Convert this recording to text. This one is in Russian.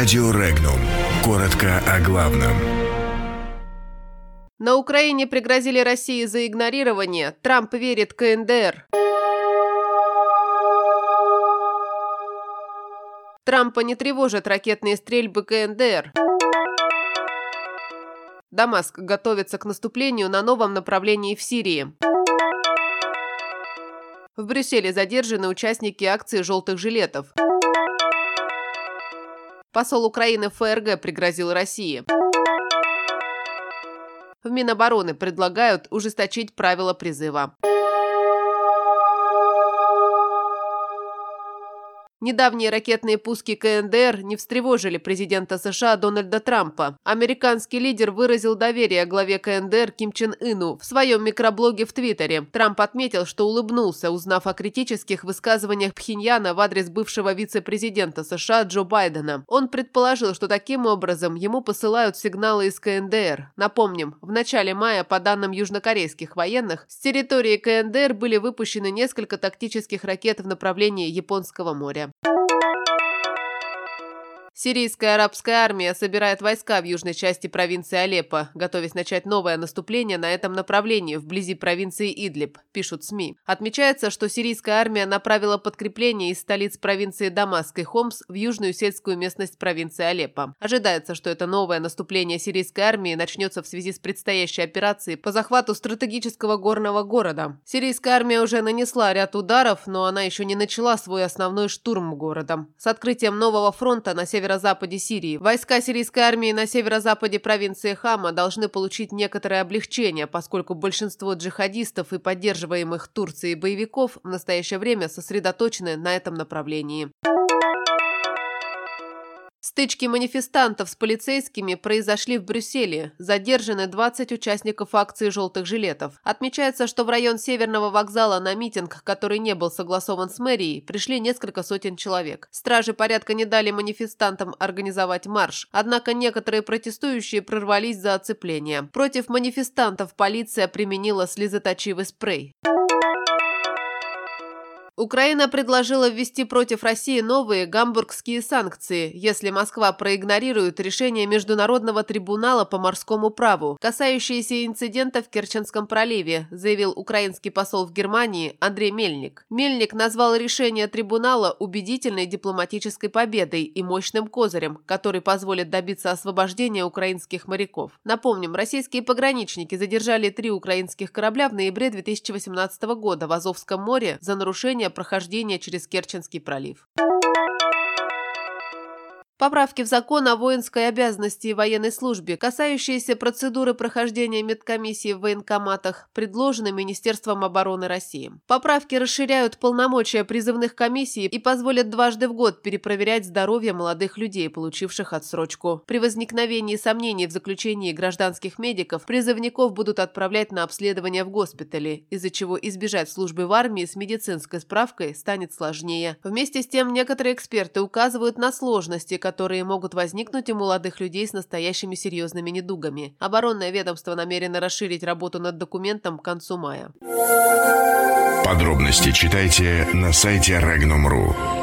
Радио Регнум. Коротко о главном. На Украине пригрозили России за игнорирование. Трамп верит КНДР. Трампа не тревожат ракетные стрельбы КНДР. Дамаск готовится к наступлению на новом направлении в Сирии. В Брюсселе задержаны участники акции «желтых жилетов». Посол Украины ФРГ пригрозил России. В Минобороны предлагают ужесточить правила призыва. Недавние ракетные пуски КНДР не встревожили президента США Дональда Трампа. Американский лидер выразил доверие главе КНДР Ким Чен Ыну в своем микроблоге в Твиттере. Трамп отметил, что улыбнулся, узнав о критических высказываниях Пхеньяна в адрес бывшего вице-президента США Джо Байдена. Он предположил, что таким образом ему посылают сигналы из КНДР. Напомним, в начале мая, по данным южнокорейских военных, с территории КНДР были выпущены несколько тактических ракет в направлении Японского моря. time. Сирийская арабская армия собирает войска в южной части провинции Алеппо, готовясь начать новое наступление на этом направлении, вблизи провинции Идлиб, пишут СМИ. Отмечается, что сирийская армия направила подкрепление из столиц провинции Дамаск и Хомс в южную сельскую местность провинции Алеппо. Ожидается, что это новое наступление сирийской армии начнется в связи с предстоящей операцией по захвату стратегического горного города. Сирийская армия уже нанесла ряд ударов, но она еще не начала свой основной штурм города. С открытием нового фронта на север северо-западе Сирии. Войска сирийской армии на северо-западе провинции Хама должны получить некоторое облегчение, поскольку большинство джихадистов и поддерживаемых Турцией боевиков в настоящее время сосредоточены на этом направлении. Стычки манифестантов с полицейскими произошли в Брюсселе. Задержаны 20 участников акции «желтых жилетов». Отмечается, что в район Северного вокзала на митинг, который не был согласован с мэрией, пришли несколько сотен человек. Стражи порядка не дали манифестантам организовать марш. Однако некоторые протестующие прорвались за оцепление. Против манифестантов полиция применила слезоточивый спрей. Украина предложила ввести против России новые гамбургские санкции, если Москва проигнорирует решение Международного трибунала по морскому праву, касающиеся инцидента в Керченском проливе, заявил украинский посол в Германии Андрей Мельник. Мельник назвал решение трибунала убедительной дипломатической победой и мощным козырем, который позволит добиться освобождения украинских моряков. Напомним, российские пограничники задержали три украинских корабля в ноябре 2018 года в Азовском море за нарушение прохождения через Керченский пролив. Поправки в закон о воинской обязанности и военной службе, касающиеся процедуры прохождения медкомиссии в военкоматах, предложены Министерством обороны России. Поправки расширяют полномочия призывных комиссий и позволят дважды в год перепроверять здоровье молодых людей, получивших отсрочку. При возникновении сомнений в заключении гражданских медиков призывников будут отправлять на обследование в госпитале, из-за чего избежать службы в армии с медицинской справкой станет сложнее. Вместе с тем, некоторые эксперты указывают на сложности, которые могут возникнуть у молодых людей с настоящими серьезными недугами. Оборонное ведомство намерено расширить работу над документом к концу мая. Подробности читайте на сайте Regnum.ru.